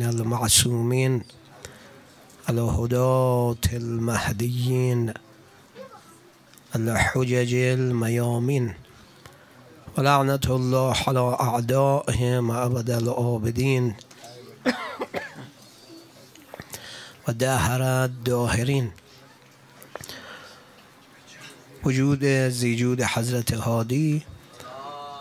المعصومين على هداة المهديين الحجج الميامين. ولعنة الله على أعدائهم أبد الآبدين ودهر الداهرين. وجود زیجود حضرت هادی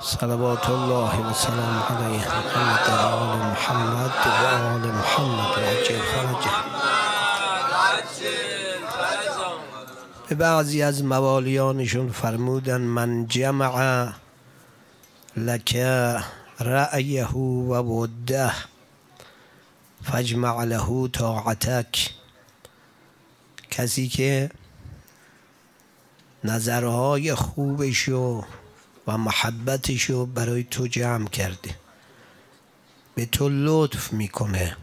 صلوات الله و سلام علیه محمد آل محمد و آل محمد و عجل فرجه. به بعضی از موالیانشون فرمودن من جمع لک رأیه و وده فجمع له طاعتک. کسی که نظرهای خوبشو و محبتشو برای تو جمع کرده. به تو لطف می‌کنه.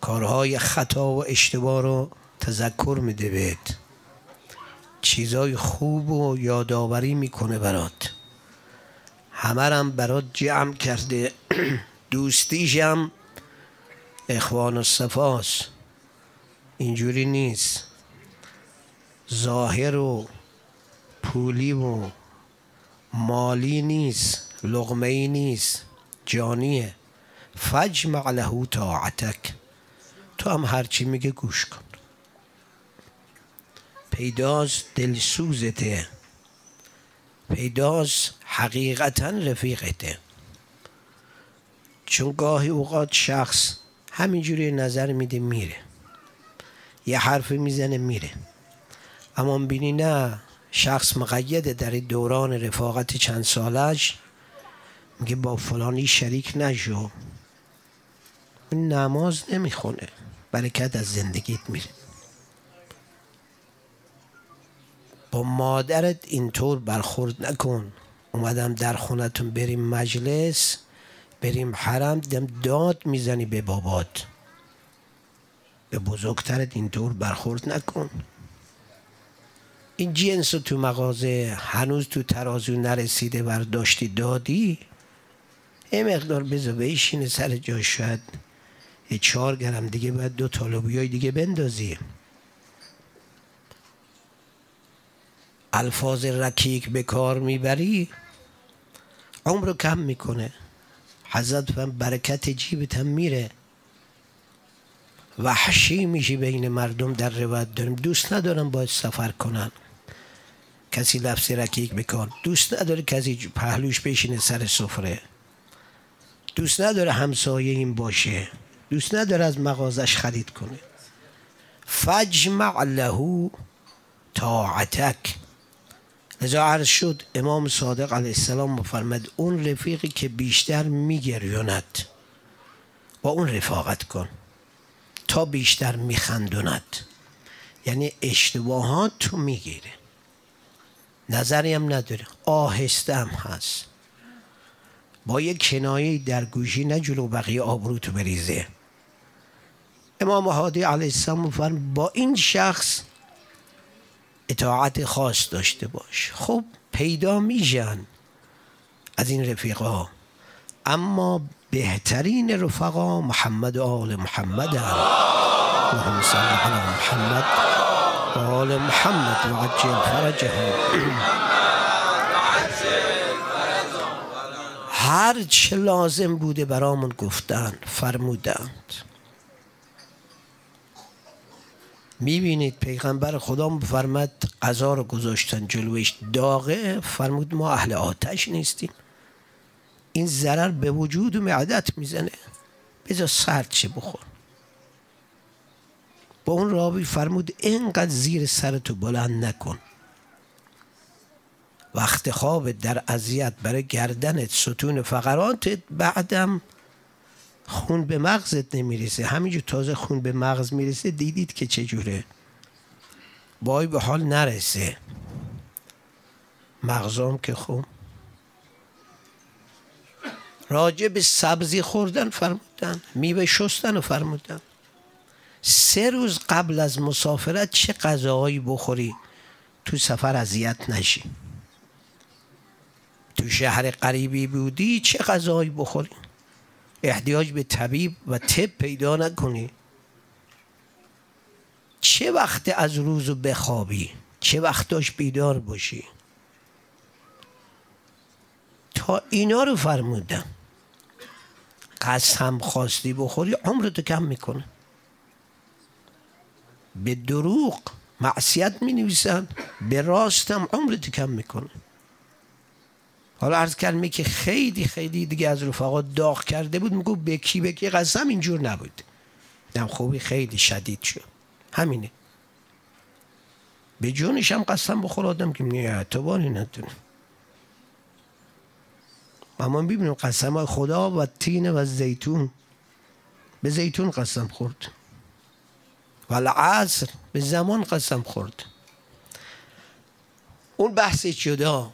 کارهای خطا و اشتباه رو تذکر میده بهت. چیزای خوب و یادآوری می‌کنه برات. همه هم برات جمع کرده. دوستیشم اخوان و صفاست اینجوری نیست. ظاهر و پولی و مالی نیست لغمه ای نیست جانیه. فجمع له طاعتک. تو هم هرچی میگه گوش کن. پیداست دلسوزته. پیداست حقیقتا رفیقته. چون گاهی اوقات شخص همینجوری نظر میده میره. یه حرف می‌زنه میره. اما بینی نه شخص مقیده در دوران رفاقت چند سالش میگه با فلانی شریک نشو. این نماز نمی‌خونه. برکت از زندگیت میره. با مادرت اینطور برخورد نکن. اومدم در خونتون بریم مجلس بریم حرم دم داد می‌زنی به بابات. به بزرگترت اینطور برخورد نکن. این جنس تو مغازه هنوز تو ترازو نرسیده برداشتی دادی؟ یه مقدار بذار بشینه سر جاش شاید یه چهار گرم دیگه باید دو طالبی دیگه بندازی. الفاظ رکیک به کار می‌بری؟ عمر رو کم می‌کنه. حضرت برکت جیبت هم میره. وحشی میشی بین مردم در روایت. داریم دوست ندارم باید سفر کنن. کسی لفظ رکیک بکن دوست نداره کسی پهلوش بشینه سر سفره. دوست نداره همسایه این باشه. دوست نداره از مغازش خرید کنه. فجمع له طاعتک. لذا عرض شد امام صادق علیه السلام مفرمد اون رفیقی که بیشتر میگریوند با اون رفاقت کن. تا بیشتر میخندوند. یعنی اشتباهات تو می‌گیره. نظری هم نداره. آهسته هم هست. با یک کنایه در گوشی نه جلو بقیه آبرو تو بریزه. امام هادی علیه السلام فرم با این شخص اطاعت خاص داشته باش. خب پیدا میشن از این رفیقا. اما بهترین رفقا محمد و آل محمد هم اللهم صل علی محمد. و آل محمد و عجل فرجهم هر چه لازم بوده برامون گفتن فرمودند. می‌بینید پیغمبر خدا فرمد غذا رو گذاشتن جلوش داغه فرمود ما اهل آتش نیستیم. این ضرر به وجود و معدت می‌زنه. بذار سرد چه بخور. با اون راوی فرمود اینقدر زیر سرتو بلند نکن. وقت خواب در اذیت برای گردنت ستون فقراتت بعدم خون به مغزت نمی‌رسه همینجور تازه خون به مغز می‌رسه دیدید که چجوره؟ بای به حال نرسه. مغزام که خون. راجع به سبزی خوردن فرمودن میوه شستن رو فرمودن. سه روز قبل از مسافرت چه غذاهایی بخوری؟ تو سفر اذیت نشی. تو شهر قریبی بودی چه غذایی بخوری؟ احتیاج به طبیب و طب پیدا نکنی. چه وقت از روز بخوابی؟ چه وقتاش بیدار باشی؟ تا اینا رو فرمودم. قسم خواستی بخوری عمرتو کم می‌کنه. به دروغ معصیت می نویسن به راستم عمرتو کم می‌کنه حالا عرض کردم که خیلی خیلی دیگه از رفقا داغ کرده بود میگو بکی بکی قسم اینجور نبود. دم خوبی خیلی شدید شد. همینه. به جونش هم قسم بخور آدم که میگه اعتباری ندونه اما ببینیم قسم های خدا و تین و زیتون. به زیتون قسم خورد. و العصر به زمان قسم خورد. اون بحث جدا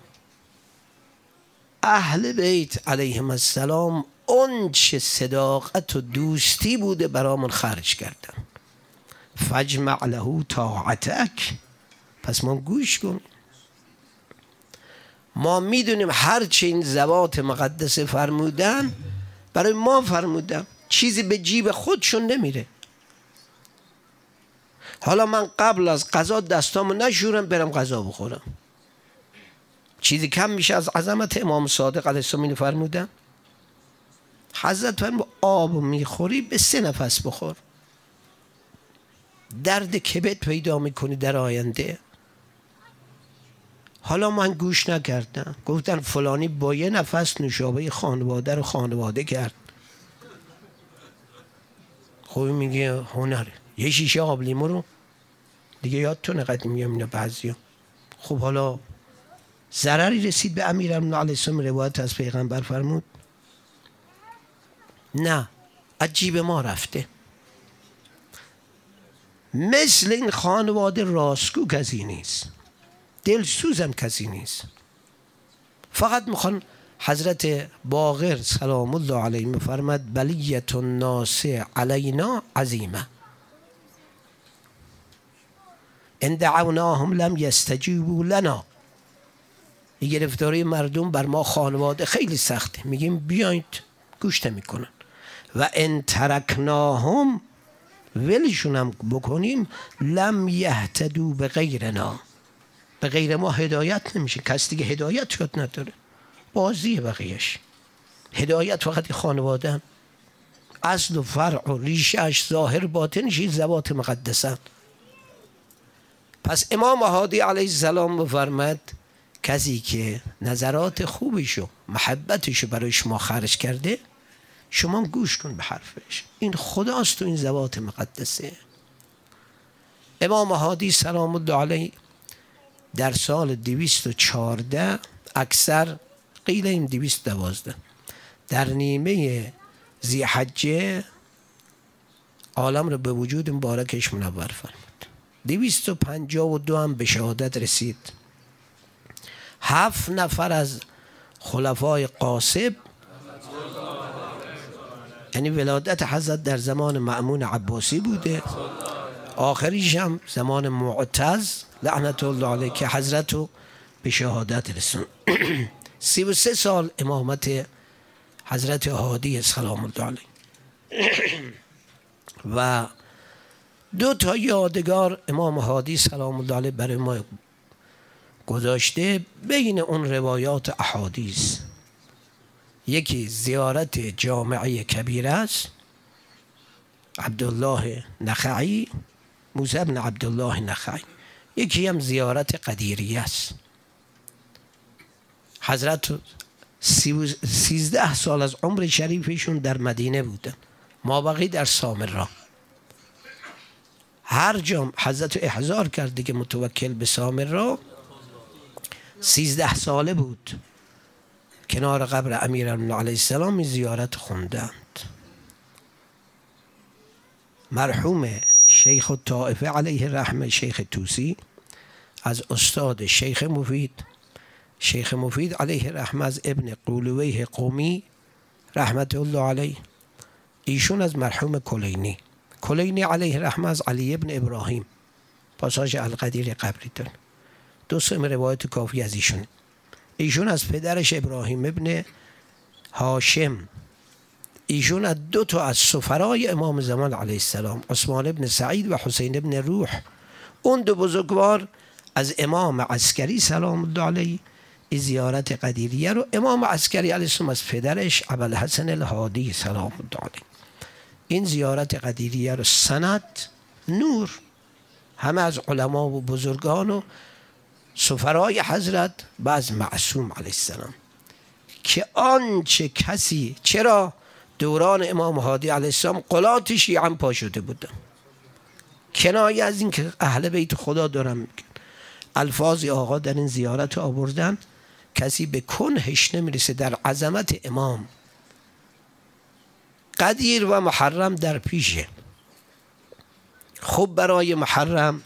اهل بیت علیهم السلام اون چه صداقت و دوستی بوده برامون خرج کردن. فجمع له طاعتک. پس ما گوش کن ما می‌دونیم هر چه این زوات مقدسه فرمودن برای ما فرمودن. چیزی به جیب خودشون نمیره. حالا من قبل از قضا دستامو نشورم برم غذا بخورم. چیزی کم میشه از عظمت امام صادق علیه السلام فرمودن حضرت فرمود آب می‌خوری به سه نفس بخور. درد کبد پیدا می‌کنی در آینده. حالا من گوش نکردم. گفتن فلانی با یه نفس نوشابه خانواده رو خانواده کرد. خوبی میگه هنر. یه شیشه آب لیمو رو دیگه یادتونه قدیم اینا بعضی خب حالا ضرری رسید به امیر علیه السلام روایت از پیغمبر فرمود. نه عجیب ما رفته. مثل این خانواده راستگو کسی نیست. دلسوزم کسی نیست. فقط می‌خوان حضرت باغر سلام الله علیه میفرمد بلیت الناس علینا عظیمه. ان دعوناهم لم یستجیبوا لنا. گرفتاری مردم بر ما خانواده خیلی سخته. میگیم بیاید گوش می‌کنن و ان ترکناهم ولشون هم بکنیم لم یهتدو به غیرنا به غیر ما هدایت نمیشه. کسی دیگه هدایت شد نداره. بازی بقیهش. هدایت فقط خانواده اصل و فرع و ریشش ظاهر باطنش این زبات مقدسن پس امام هادی علیه السلام بفرمد کسی که نظرات خوبیشو محبتشو برای شما خرج کرده شما گوش کن به حرفش. این خداست تو این زبات مقدسه. امام هادی سلام الله علیه در سال چارده اکثر قیل این دوازده در نیمه زیحجه عالم رو به وجود مبارکش منور فرمود. دویست و پنجاه و دو هم به شهادت رسید. هفت نفر از خلفای قاسب یعنی ولادت حضرت در زمان معمون عباسی بوده. آخریش هم زمان معتز لعنت الله علیه که حضرت رو به شهادت رسون. سی و سه سال امامت حضرت هادی سلام الله علیه. و دو تا یادگار امام هادی سلام الله علیه برای ما گذاشته بین اون روایات احادیث. یکی زیارت جامعه کبیر است عبدالله نخعی موسی بن عبدالله نخعی. یکی هم زیارت قدیری است. حضرت سیزده سال از عمر شریفشون در مدینه بودن. ما بقی در سامرا. هر جام حضرت احضار کرده که متوکل به سامرا سیزده ساله بود. کنار قبر امیر علیه السلام زیارت خوندند. مرحوم شیخ الطائفه علیه رحمه شیخ توسی از استاد شیخ مفید. شیخ مفید علیه رحمه از ابن قولویه قومی رحمت الله علیه. ایشون از مرحوم کلینی. کلینی علیه رحمه از علی ابن ابراهیم. پاساژ القدیر قبری دارن دو سم روایت کافی از ایشون. ایشون از پدرش ابراهیم ابن هاشم. ایشون از دو تا از سفرای امام زمان علیه السلام عثمان ابن سعید و حسین ابن روح. اون دو بزرگوار از امام عسکری سلام الله علیه زیارت قدیریه رو امام عسکری علیه السلام از پدرش حسن الهادی سلام الله علیه. این زیارت قدیریه رو سند نور. همه از علما و بزرگان و سفرای حضرت بعض معصوم علیه السلام. که آنچه کسی چرا دوران امام هادی علیه السلام قلات شیعه پا شده بودن کنایه از اینکه اهل بیت خدا دارم میگن الفاظ آقا در این زیارت آوردن کسی به کنهش نمی‌رسه در عظمت امام. قدیر و محرم در پیشه. خب برای محرم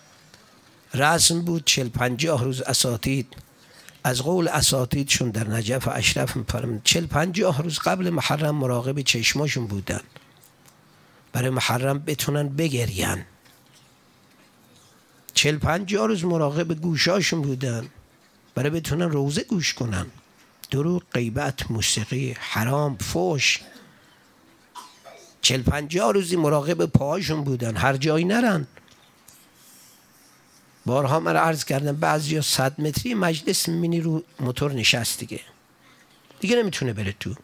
رسم بود چل پنجاه روز اساتید. از قول اساتیدشون در نجف اشرف میفرمند چل پنجاه روز قبل محرم مراقب چشماشون بودن. برای محرم بتونن بگرین چل پنجاه روز مراقب گوشاشون بودن. برای بتونن روزه گوش کنن. دروغ غیبت موسیقی حرام فوش چل پنجاه روزی مراقب پاهاشون بودن هر جایی نرن. بارها من عرض کردم بعضی ها صد متری مجلس می‌بینی رو موتور نشست دیگه. دیگه نمی‌تونه بره تو.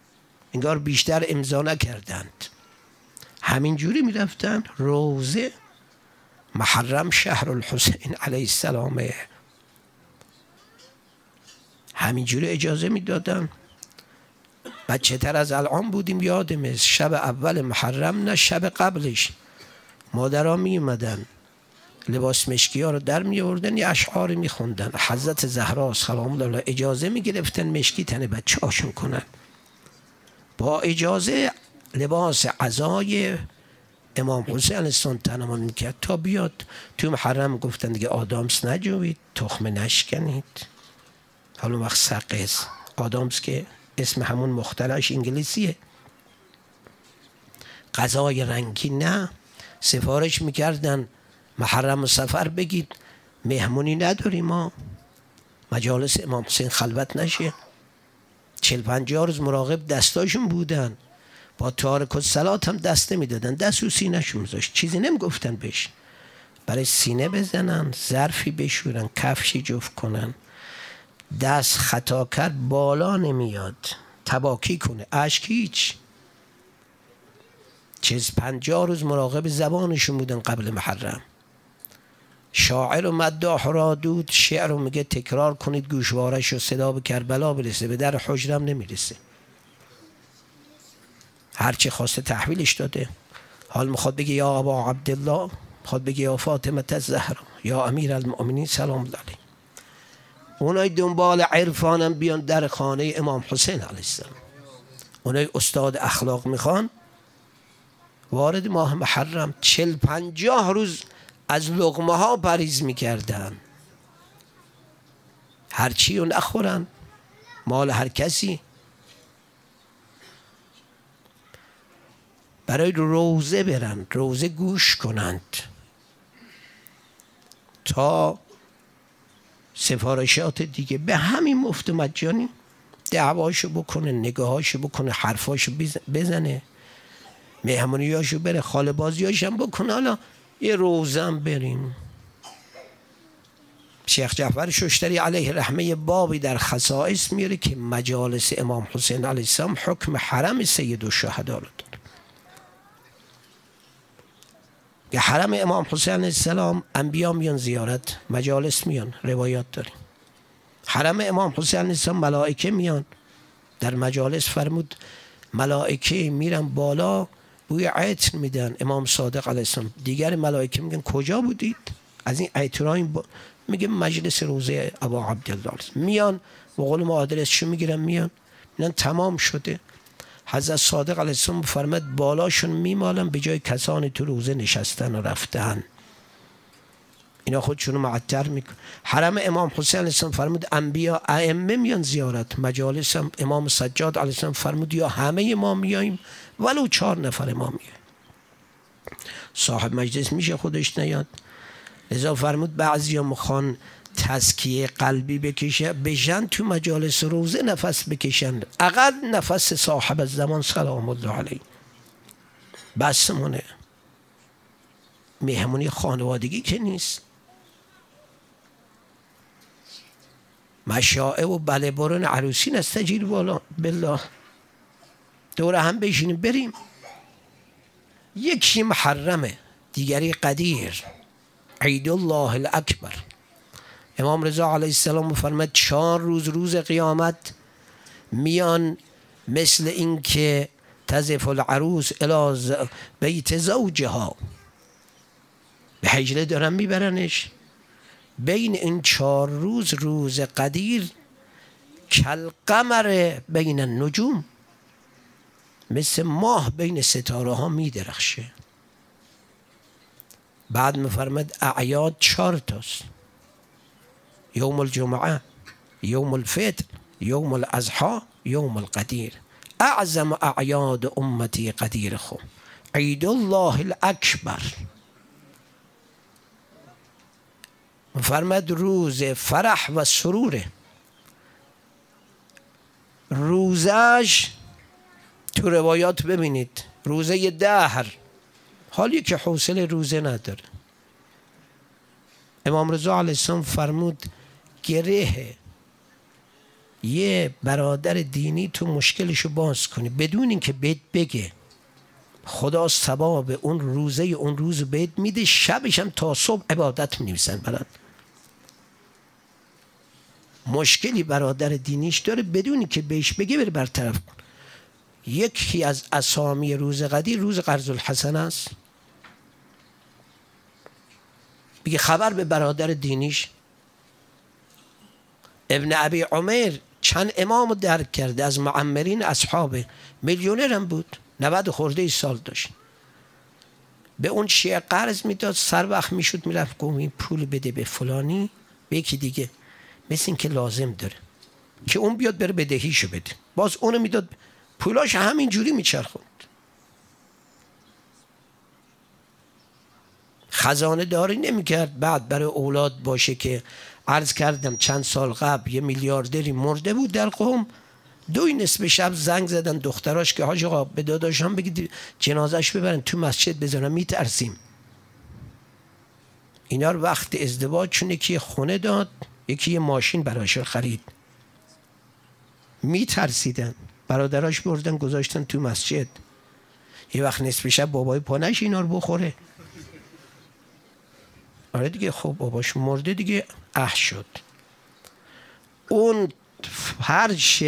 انگار بیشتر امضا نکردند. همین جوری می‌رفتن روزه محرم شهر الحسین علیه السلامه. همینجوری اجازه می‌دادن. بچه تر از الان بودیم یادم شب اول محرم نه شب قبلش. مادرها می اومدن لباس مشکی ها رو در می آوردن یه اشعار می خوندن حضرت زهرا سلام الله اجازه می گرفتن مشکی تن بچه هاشون کنن. با اجازه لباس عزای امام حسین السلام تنمان می‌کرد تا بیاد. تو محرم گفتن دیگه آدامس نجوید تخم نشکنید. حالا وقت سقز آدامس که اسم همون مختلش انگلیسیه. غذای رنگی نه. سفارش می‌کردن محرم سفر بگید. مهمونی نداریم ما. مجالس امام حسین خلوت نشه. چل پنجاه روز مراقب دستاشون بودن. با تارک و سلات هم دسته می‌دادن دست و سینهشون میذاشت چیزی نمی‌گفتن بهش. برای سینه بزنن ظرفی بشورن کفشی جفت کنن. دست خطا کرد بالا نمیاد. تباکی کنه. اشک هیچ. چیز پنجاه روز مراقب زبانشون بودن قبل محرم. شاعر و مداح را دود شعر رو میگه تکرار کنید گوشوارش و صدا به کربلا برسه. به در حجرم نمی‌رسه. هرچی خواسته تحویلش داده. حال می‌خواد بگه یا ابا عبدالله می‌خواد بگه یا فاطمه الزهرا یا امیر المؤمنین سلام علیه. اونای دنبال عرفانم بیان در خانه امام حسین علیه السلام. اونای استاد اخلاق می‌خوان وارد ماه محرم چل پنجاه روز از لغمه ها پریز می‌کردن هرچی رو نخورن مال هر کسی. برای روزه برن روزه گوش کنند. تا سفارشات دیگه. به همین مفت مجانی دعواشو بکنه نگاهاشو بکنه حرفاشو بزنه. مهمونیاشو بره خاله بازیاش هم بکنه. حالا یه روزم بریم. شیخ جعفر ششتری علیه رحمه بابی در خصائص میاره که مجالس امام حسین علیه السلام حکم حرم سید و داره. که حرم امام حسین علیه السلام انبیا میان زیارت مجالس میان روایات داریم. حرم امام حسین علیه السلام ملائکه میان در مجالس فرمود ملائکه میرن بالا بوی عطر میدن امام صادق علیه السلام. دیگر ملائکه میگن کجا بودید؟ از این عطرهای با... میگه مجلس روزه ابا عبدالله میان و قول ما آدرسشو می‌گیرن میان. میگن تمام شده. حضرت صادق علیه السلام فرمد بالاشون میمالن به جای کسانی تو روزه نشستن و رفتن. اینا خودشونو معطر میکن حرم امام حسین علیه السلام فرمود انبیا ائمه میان زیارت. مجالس امام سجاد علیه السلام فرمود یا همه ما میاییم ولو چهار نفر ما میاییم صاحب مجلس میشه خودش نیاد. لذا فرمود بعضی مخوان تزکیه قلبی بکشه بشن تو مجالس روزه نفس بکشن اقل نفس صاحب زمان سلام الله علیه. بسمونه. مهمونی خانوادگی که نیست. مشاعه و بله برون عروسی نستجیر بالا بالله. دور هم بشینیم بریم. یکی محرمه دیگری قدیر. عید الله الاکبر. امام رضا علیه السلام فرمد چهار روز روز قیامت میان مثل اینکه تزف العروس الى بیت زوجها. به حجله دارن میبرنش. بین این چهار روز روز قدیر کل قمر بین النجوم. مثل ماه بین ستاره ها می درخشه بعد میفرمد اعیاد چهار تاست. یوم الجمعه یوم الفطر یوم الاضحى یوم القدیر اعظم اعیاد امتی قدیر خو عید الله الاکبر فرمد روز فرح و سروره روزش تو روایات ببینید. روزه دهر. حالی که حوصله روزه نداره. امام رضا علیه السلام فرمود گره. یه برادر دینی تو مشکلشو باز کنی. بدون اینکه بهت بگه. خدا ثواب اون روزه اون روز بهت میده. شبش هم تا صبح عبادت می‌نویسن. برات مشکلی برادر دینیش داره. بدونی که بهش بگه بره برطرف کن. یکی از اسامی روز قدیر روز قرض الحسن است. بگه خبر به برادر دینیش. ابن ابی عمر چند امام درک کرده از معمرین اصحاب میلیونر هم بود. 90 خورده سال داشت. به اون شیعه قرض می‌داد سر وقت می‌شد می‌رفت گفت این پول بده به فلانی به یکی دیگه. مثل این که لازم داره. که اون بیاد بره بدهیشو بده. باز اونو می‌داد پولاش همین جوری میچرخوند. خزانه داری نمی‌کرد. بعد برای اولاد باشه که عرض کردم چند سال قبل یه میلیاردری مرده بود در قوم. دوی نصف شب زنگ زدن دختراش که حاج آقا به داداش هم بگید جنازش ببرن تو مسجد بزنن میترسیم. اینا رو وقت ازدواج چون یکی خونه داد یکی یه ماشین براش خرید. میترسیدن. برادراش بردن گذاشتن تو مسجد. یه وقت نصف شب بابای پانش اینا رو بخوره. آره دیگه خب باباش مرده دیگه. اه شد. اون فرش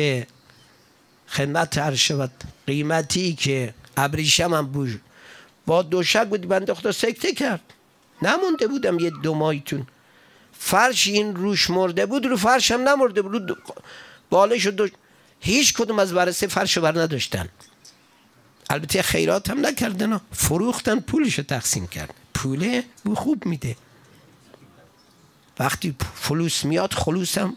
خدمت هر شود قیمتی که ابریشم هم بود با دوشک بود بنده خدا سکته کرد. نمونده بودم یه دو ماهیتون. فرش این روش مرده بود رو فرش هم نمرده بود. رو بالش دو... هیچ کدوم از ورسه فرش بر نداشتن البته خیرات هم نکردن فروختن پولش رو تقسیم کرد پوله خوب میده. وقتی فلوس میاد خلوصم.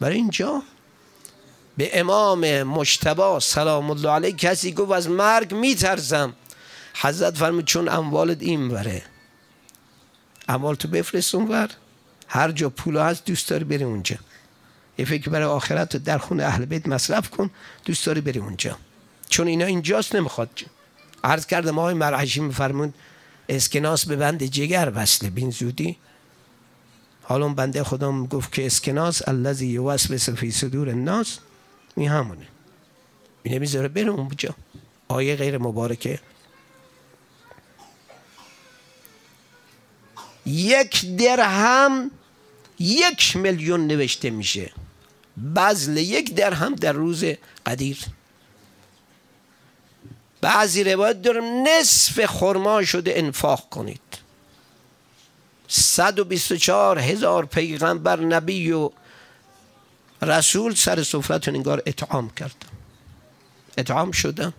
برای اینجا به امام مشتبا سلام الله علیه کسی گفت از مرگ میترسم. حضرت فرمود چون اموالت این وره اموال تو بفرست اون هر جا پول هست دوست داری بری اونجا. یه فکر برای آخرت در خون اهل بیت مصرف کن دوست داری بری اونجا. چون اینا اینجاست نمی‌خواد. عرض کردم آقای مرحشی میفرمون اسکناس به بند جگر وصله. بین زودی حالا بنده خودم گفت که اسکناس الذی یوسوس فی صدور الناس. می همونه. اینه می‌ذاره بره اونجا. آیه غیر مبارکه. یک درهم یک میلیون نوشته میشه. بزل یک درهم در روز قدیر. بعضی روایت دارم نصف خرما شده انفاق کنید. 124 هزار پیغمبر نبی و رسول سر سفرتون انگار اطعام کردن اطعام شدن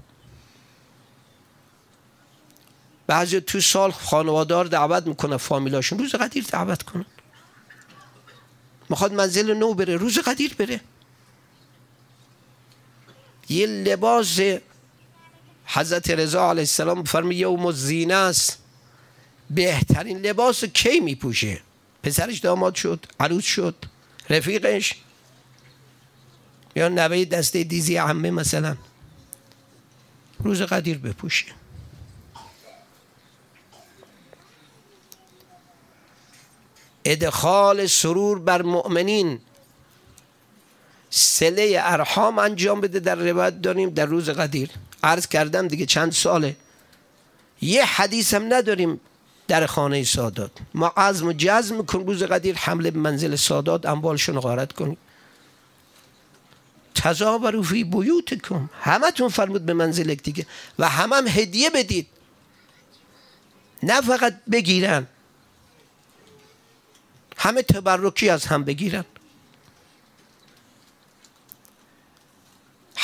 بعضی تو سال خانوادار دعوت می‌کنه فامیلاشون روز قدیر دعوت کنن. می‌خواد منزل نو بره روز قدیر بره. یه لباس حضرت رضا علیه السلام فرمی یوم الزینه است. بهترین لباس کی میپوشه؟ پسرش داماد شد عروس شد رفیقش یا نوه دسته دیزی عمه مثلا. روز قدیر بپوشی ادخال سرور بر مؤمنین. سله ارحام انجام بده در روایت داریم در روز قدیر. عرض کردم دیگه چند ساله. یه حدیث هم نداریم در خانه سادات. ما عزم و جزم کن روز قدیر حمله به منزل سادات اموالشون غارت کنیم تظاهروا فی بیوتکم. همتون فرمود به منزل دیگه و همم هم هدیه بدید. نه فقط بگیرن. همه تبرکی از هم بگیرن.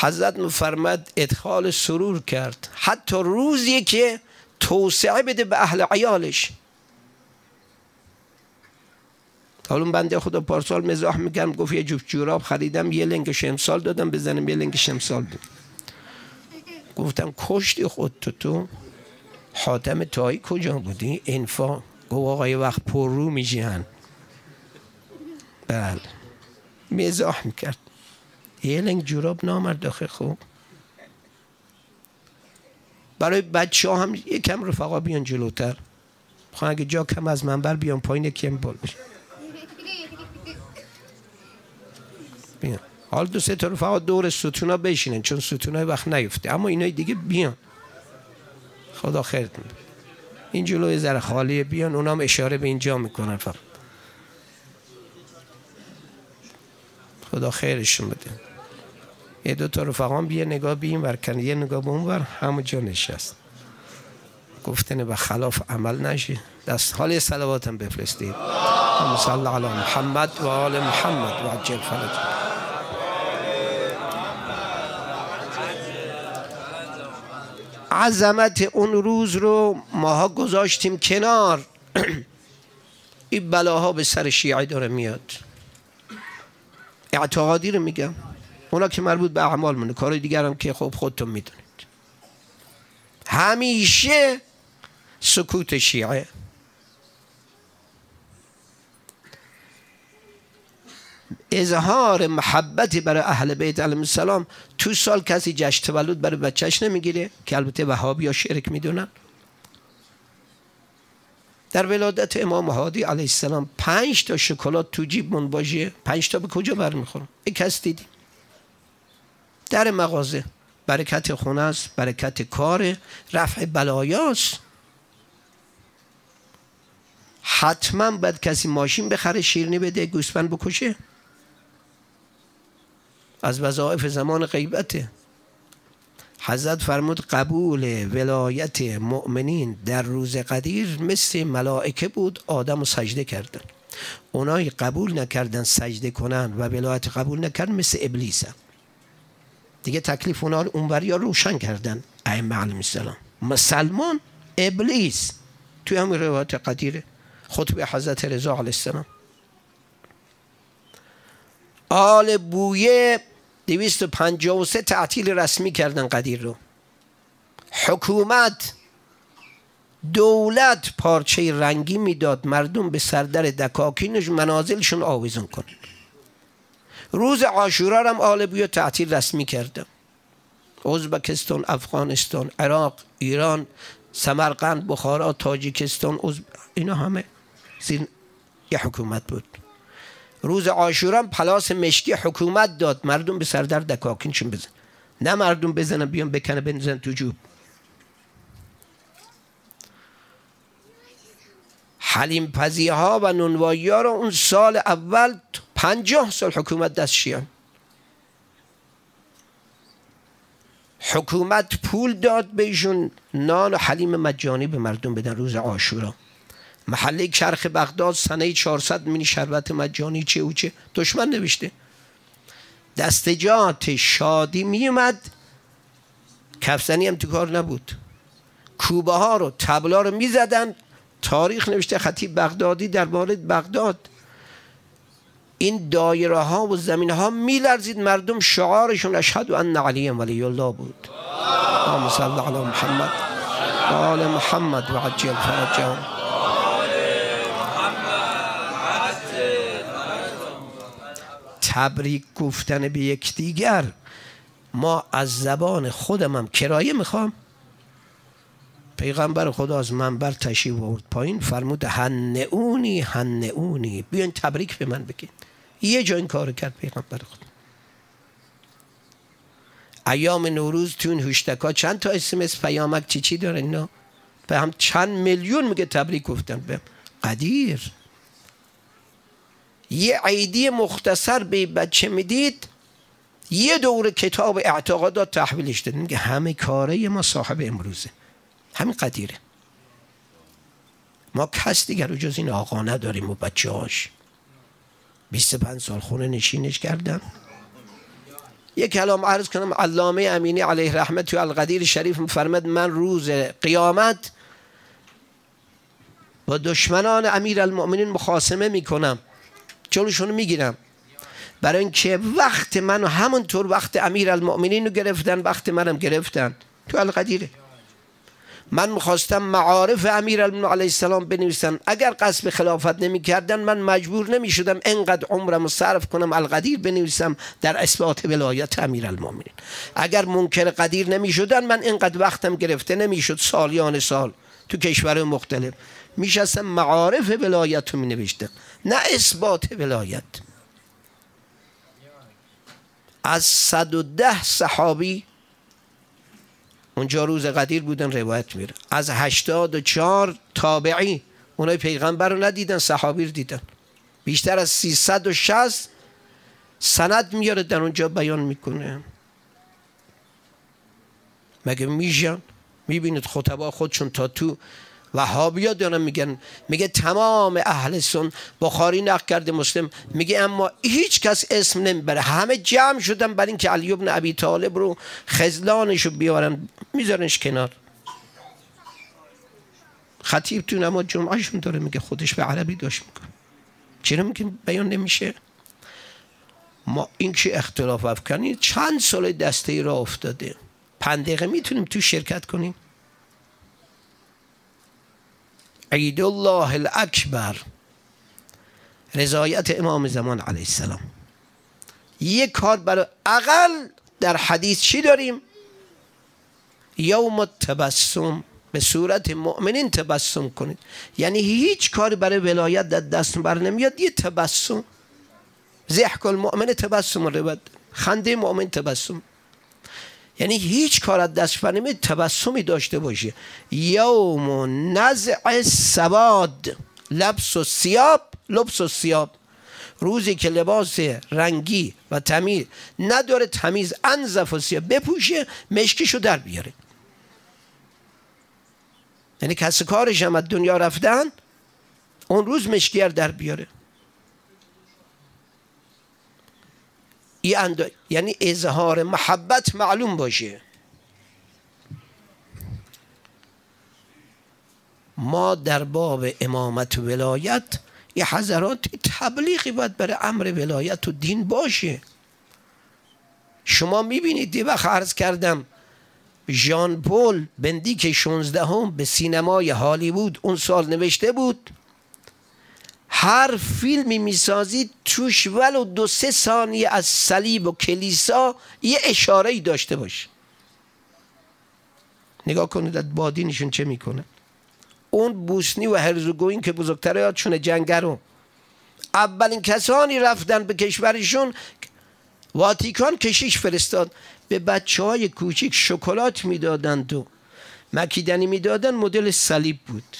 حضرت مفرمد ادخال سرور کرد. حتی روزی که توسعه بده به اهل عیالش. حالا بنده خدا پارسال مزاح میگم گفت یه جفت جوراب خریدم یه لنگ شمسال دادم بزنم یه لنگ شمسال دادم. گفتم کشتی خود تو تو حاتم تایی کجا بودی؟ انفا. گفت آقا وقت پر رو میشین بله. مزاح می‌کرد. یه جوراب نامرد داخل خوب. برای بچه ها هم یکم رفقا بیان جلوتر. خواهن اگه جا کم از منبر بیان پایین کم بال بیان. حال دو سه تا رفقا دور ستونا بشینن چون ستونا وقت نیفته. اما اینای دیگه بیان. خدا خیر این جلوی ذره خالیه بیان اونام اشاره به اینجا می‌کنن فقط. خدا خیرشون بده. یه دو تا رفقان بیا نگاه به این ورکن یه نگاه به اون ور همونجا نشست. گفتن به خلاف عمل نشی. دست حال سلواتم بفرستید. صلی علی محمد و آل محمد و عجل فرج. عظمت اون روز رو ماها گذاشتیم کنار. این بلاها به سر شیعه داره میاد. اعتقادی رو میگم. اونا که مربوط به اعمال مونه کارهای دیگر هم که خب خودتون می‌دونید. همیشه سکوت شیعه. اظهار محبت برای اهل بیت علیهم السلام تو سال کسی جشن تولد برای بچهش نمی‌گیره که البته وهابی یا شرک می‌دونن. در ولادت امام هادی علیه السلام پنج تا شکلات تو جیب من باشه. پنج تا به کجا برمیخورم؟ ای کس دیدی در مغازه. برکت خونه است برکت کار رفع بلایاست حتما باید کسی ماشین بخره شیرنی بده گوسفند بکشه. از وظایف زمان غیبته. حضرت فرمود قبول ولایت مؤمنین در روز قدیر مثل ملائکه بود آدم و سجده کردن. اونایی قبول نکردن سجده کنن و ولایت قبول نکردن مثل ابلیس دیگه تکلیف اونا اونوری روشن کردن. ائمه علیهم السلام. مسلمان ابلیس. توی همین روایت قدیره خطبه حضرت رضا علیه السلام. آل بویه دویست و پنجاه و سه تعطیل رسمی کردن قدیر رو. حکومت دولت پارچه رنگی می‌داد. مردم به سردر دکاکینش منازلشون آویزون کنند روز عاشورا هم آل بویا تعطیل رسمی کردم. ازبکستان افغانستان عراق ایران سمرقند بخارا تاجیکستان ازب... اینا همه زیر یه حکومت بود. روز عاشورا پلاس مشکی حکومت داد. مردم به سردر دکاکینشون بزن. نه مردم بزنن بیان بکنه بنزن تو جوب. حلیم پزی ها و نونوایی ها رو اون سال اول پنجاه سال حکومت دست شیان. حکومت پول داد بهشون نان و حلیم مجانی به مردم بدن روز عاشورا. محله چرخ بغداد سنه 400 مینی شربت مجانی چه و چه. دشمن نوشته. دستجات شادی میومد کفزنی هم تو کار نبود. کوبه ها رو تبلا رو می‌زدن. تاریخ نوشته خطیب بغدادی در مورد بغداد. این دایره ها و زمین ها میلرزید. مردم شعارشون اشهد ان علی ولی الله بود. اللهم صل علی محمد آل محمد و عجل فرجهم. تبریک گفتن به یکدیگر. ما از زبان خودم هم کرایه می‌خوام. پیغمبر خدا از منبر تشریف آورد پایین. فرمود هنعونی هنعونی بیاین تبریک به من بگین یه جا این کار کرد پیغمبر خدا. ایام نوروز تو این هشتکا چند تا اسمس پیامک چی چی داره اینا؟ به هم چند میلیون میگه تبریک گفتن به قدیر. یه عیدی مختصر به بچه می‌دید یه دور کتاب اعتقادات تحویلش داد. میگه همه کاره ما صاحب امروزه. همین قدیره. ما کس دیگر جز این آقا نداریم و بچه هاش 25 سال خونه نشینش کردن یک کلام عرض کنم علامه امینی علیه رحمت تو القدیر شریف فرمد من روز قیامت با دشمنان امیر المؤمنین مخاسمه می‌کنم. جلوشون می‌گیرم. برای اینکه وقت منو همونطور وقت امیر المؤمنین رو گرفتن وقت منم گرفتن. تو القدیره. من می‌خواستم معارف امیر علیه السلام بنویسم اگر قصب خلافت نمی کردن من مجبور نمی شدم انقدر عمرم صرف کنم القدیر بنویسم در اثبات ولایت امیر اگر منکر قدیر نمی شدن من انقدر وقتم گرفته نمی شد سالیان سال تو کشور مختلف. میشستم معارف ولایت رو می نوشتم نه اثبات ولایت. از 110 صحابی اونجا روز قدیر بودن روایت میره. از 84 تابعی اونای پیغمبر رو ندیدن صحابی رو دیدن. بیشتر از 360 سند میاره در اونجا بیان می‌کنه. مگه میشن می‌بینید خطبا خودشون تا تو وهابیا دارن میگن. میگه تمام اهل سن بخاری نقل کرده مسلم. میگه اما هیچ کس اسم نمی‌بره. همه جمع شدن برای اینکه علی ابن ابی طالب رو خزلانش رو بیارن. میذارنش کنار. خطیب تو نماز جمعهشون داره میگه خودش به عربی داشت می‌کنه چرا میگه بیان نمیشه؟ ما این که اختلاف افکنی؟ چند سال دسته ای را افتاده. پنج دقیقه می‌تونیم تو شرکت کنیم؟ عید الله الاکبر رضایت امام زمان علیه السلام. یک کار برای اقل در حدیث چی داریم؟ یوم تبسم به صورت مؤمنین تبسم کنید. یعنی هیچ کاری برای ولایت در دست بر نمیاد یه تبسم. زحک المؤمن تبسم رو خنده مؤمن تبسم. یعنی هیچ کار از دست نمی تبسمی داشته باشه یوم نزع سواد لبس و سیاب لبس و سیاب. روزی که لباس رنگی و تمیز نداره تمیز انزف و سیاب. بپوشه مشکیشو در بیاره یعنی کس کارش هم از دنیا رفتن اون روز مشکیر در بیاره. یعنی اظهار محبت معلوم باشه. ما در باب امامت ولایت یه حضرات تبلیغی باید برای امر ولایت و دین باشه. شما می‌بینید یه وقت عرض کردم ژان پول بندیک 16 هم به سینمای هالیوود اون سال نوشته بود هر فیلمی می‌سازید توش ولو دو سه ثانیه از صلیب و کلیسا یه اشاره ای داشته باشه. نگاه کنید از بادینشون چه می‌کنه. اون بوسنی و هرزوگوین که بزرگتر یادشونه جنگرو اولین کسانی رفتن به کشورشون واتیکان کشیش فرستاد. به بچه های کوچیک شکلات می‌دادند و مکیدنی می‌دادن مدل صلیب بود.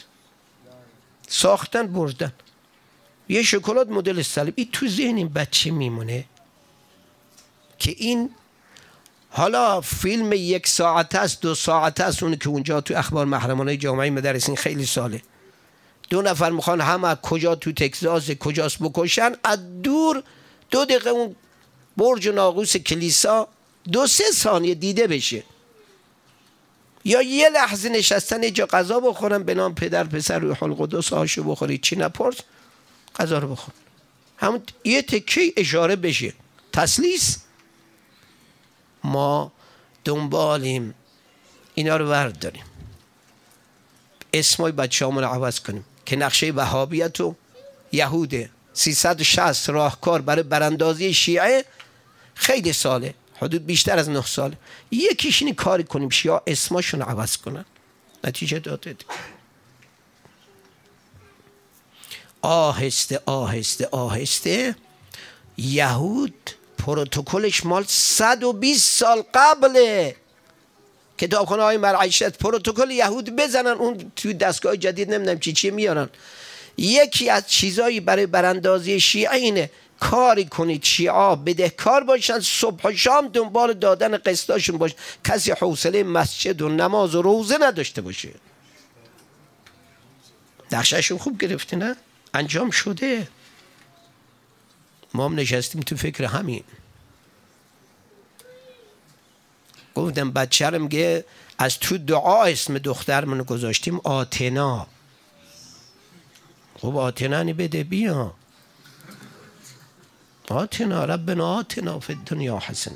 ساختن بردن. یه شکلات مدل صلیب این تو ذهن این بچه میمونه که این حالا فیلم یک ساعت است دو ساعت است اون که اونجا تو اخبار محرمانه جامعه مدرسین خیلی ساله. دو نفر می‌خوان همه کجا تو تکزاس کجاست بکشن از دور دو دقیقه اون برج و ناقوس کلیسا دو سه ثانیه دیده بشه. یا یه لحظه نشستن جا غذا بخورن به نام پدر پسر روح القدس آشو بخورید چی نپرس. غذا رو بخور. همون یه تکه اشاره بشه. تسلیس. ما دنبالیم. اینا رو ورد داریم اسمای بچه همون عوض کنیم. که نقشه وهابیت و یهوده. 360 راهکار برای براندازی شیعه خیلی ساله. حدود بیشتر از نه سال یکیش اینی کاری کنیم. شیا اسماشون عوض کنن. نتیجه داده. آهسته آهسته آهسته. یهود پروتکلش مال 120 سال قبله. کتابخانه های مرعشت پروتکل یهود بزنن. اون توی دستگاه جدید نمی‌دونم چی چی میارن. یکی از چیزایی برای براندازی شیعه اینه. کاری کنید شیعه بدهکار باشن صبح و شام دنبال دادن قسطاشون باشه کسی حوصله مسجد و نماز و روزه نداشته باشه. نقشهشون خوب گرفته نه؟ انجام شده. ما هم نشستیم تو فکر همین. گفتم بچه میگه از تو دعا اسم دخترمونو گذاشتیم آتنا. خب آتنا بده بیا. آتنا ربنا آتنا فی دنیا حسن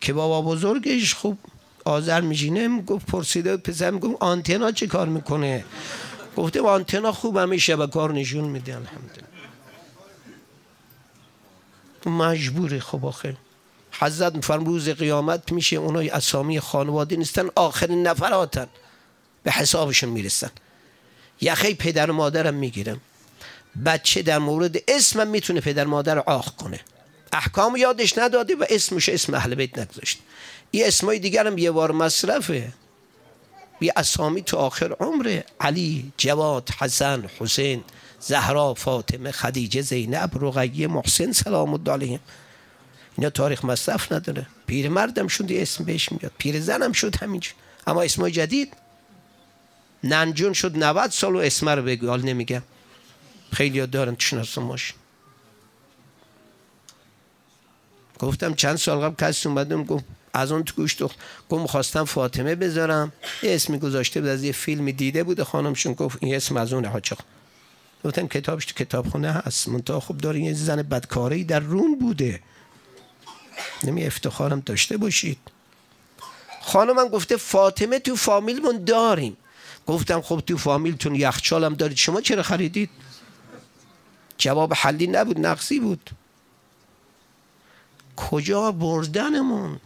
که بابا بزرگش خوب آذر میشینه گفت پرسیده پسر گفت آنتنا چه کار می‌کنه؟ گفته آنتنا خوب به کار نشون میده الحمدلله. مجبوره خب آخه. حضرت میفرم روز قیامت میشه اونای اسامی خانواده نیستن آخرین نفراتن. به حسابشون می‌رسن. یخی پدر و مادرم می‌گیرم. بچه در مورد اسمم می‌تونه پدر مادر آخ کنه. احکام یادش نداده و اسمش اسم اهل بیت نگذاشت. این اسمای دیگرم یه بار مصرفه. بی اسامی تو آخر عمره. علی جواد حسن حسین زهرا فاطمه خدیجه زینب رقیه محسن سلام الله علیهم اینا تاریخ مصرف نداره. پیر مردم شد اسم بهش میاد. پیر زنم شد همینجور. اما اسمای جدید؟ ننجون شد 90 سال و اسم رو بگو حال نمیگم. خیلی دارن تشناسم ماشین گفتم چند سال قبل کسی اومدم گفت از اون تو گوش دخت گفت خواستم فاطمه بذارم. یه اسمی گذاشته بود از یه فیلمی دیده بوده خانمشون. گفت این اسم از اونه حاجق گفتم کتابش تو کتابخونه هست. منتها خب داره یه زن بدکاری در روم بوده. نمی افتخارم داشته باشید. خانمم گفته فاطمه تو فامیلمون داریم. گفتم خب تو فامیلتون یخچالم دارید. شما چرا خریدید؟ جواب حلی نبود نقصی بود. کجا بردنمون؟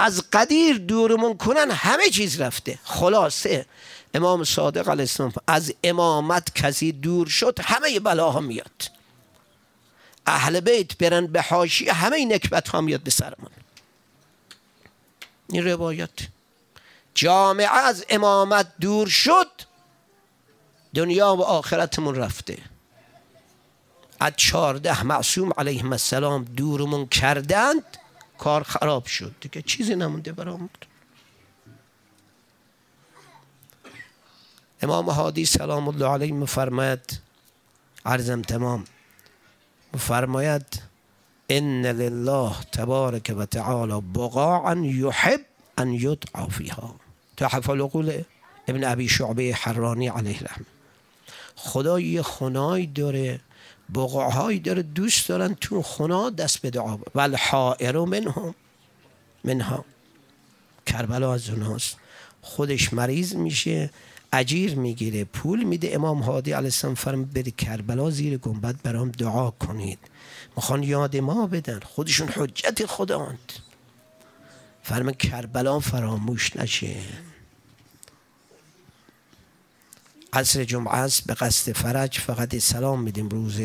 از قدیر دورمون کنن همه چیز رفته. خلاصه امام صادق علیه السلام از امامت کسی دور شد همه بلاها میاد. اهل بیت برن به حاشی همه نکبت ها میاد به سرمون. این روایت. جامعه از امامت دور شد دنیا و آخرتمون رفته. از چارده معصوم علیهم السلام دورمون کردند کار خراب شد. دیگه چیزی نمونده برامون امام حادی سلام الله علیه مفرماید عرضم تمام. مفرماید ان لله تبارک و تعالی بقاعا یحب ان یدعا فیها. تحف العقول ابن ابی شعبه حرانی علیه رحم خدا یه خنای داره بقاهایی داره دوست دارن تو خنا دست به دعا ول حائر منهم. منها. کربلا از اوناست. خودش مریض میشه اجیر می‌گیره پول میده. امام هادی علیه السلام فرم بده کربلا زیر گنبد برام دعا کنید. می‌خوان یاد ما بدن. خودشون حجت خداند فرم کربلا فراموش نشه. عصر جمعه است به قصد فرج فقط سلام میدیم روز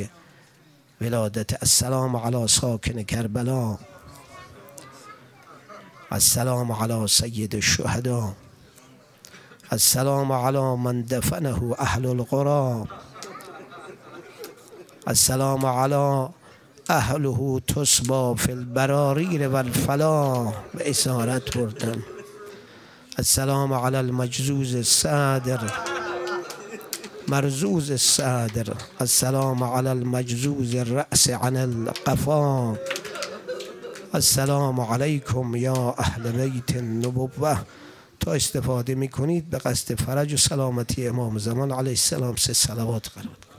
ولادت. السلام علی ساکن کربلا. السلام علی سید الشهدا السلام على من دفنه اهل القرى. السلام على اهله تصبا في البرارير والفلا به اسارت بردم السلام على المجزوز السادر مرزوز السادر. السلام على المجزوز الرأس عن القفا. السلام عليكم يا أهل بيت النبوة. تا استفاده می‌کنید به قصد فرج و سلامتی امام زمان علیه السلام سه صلوات قرار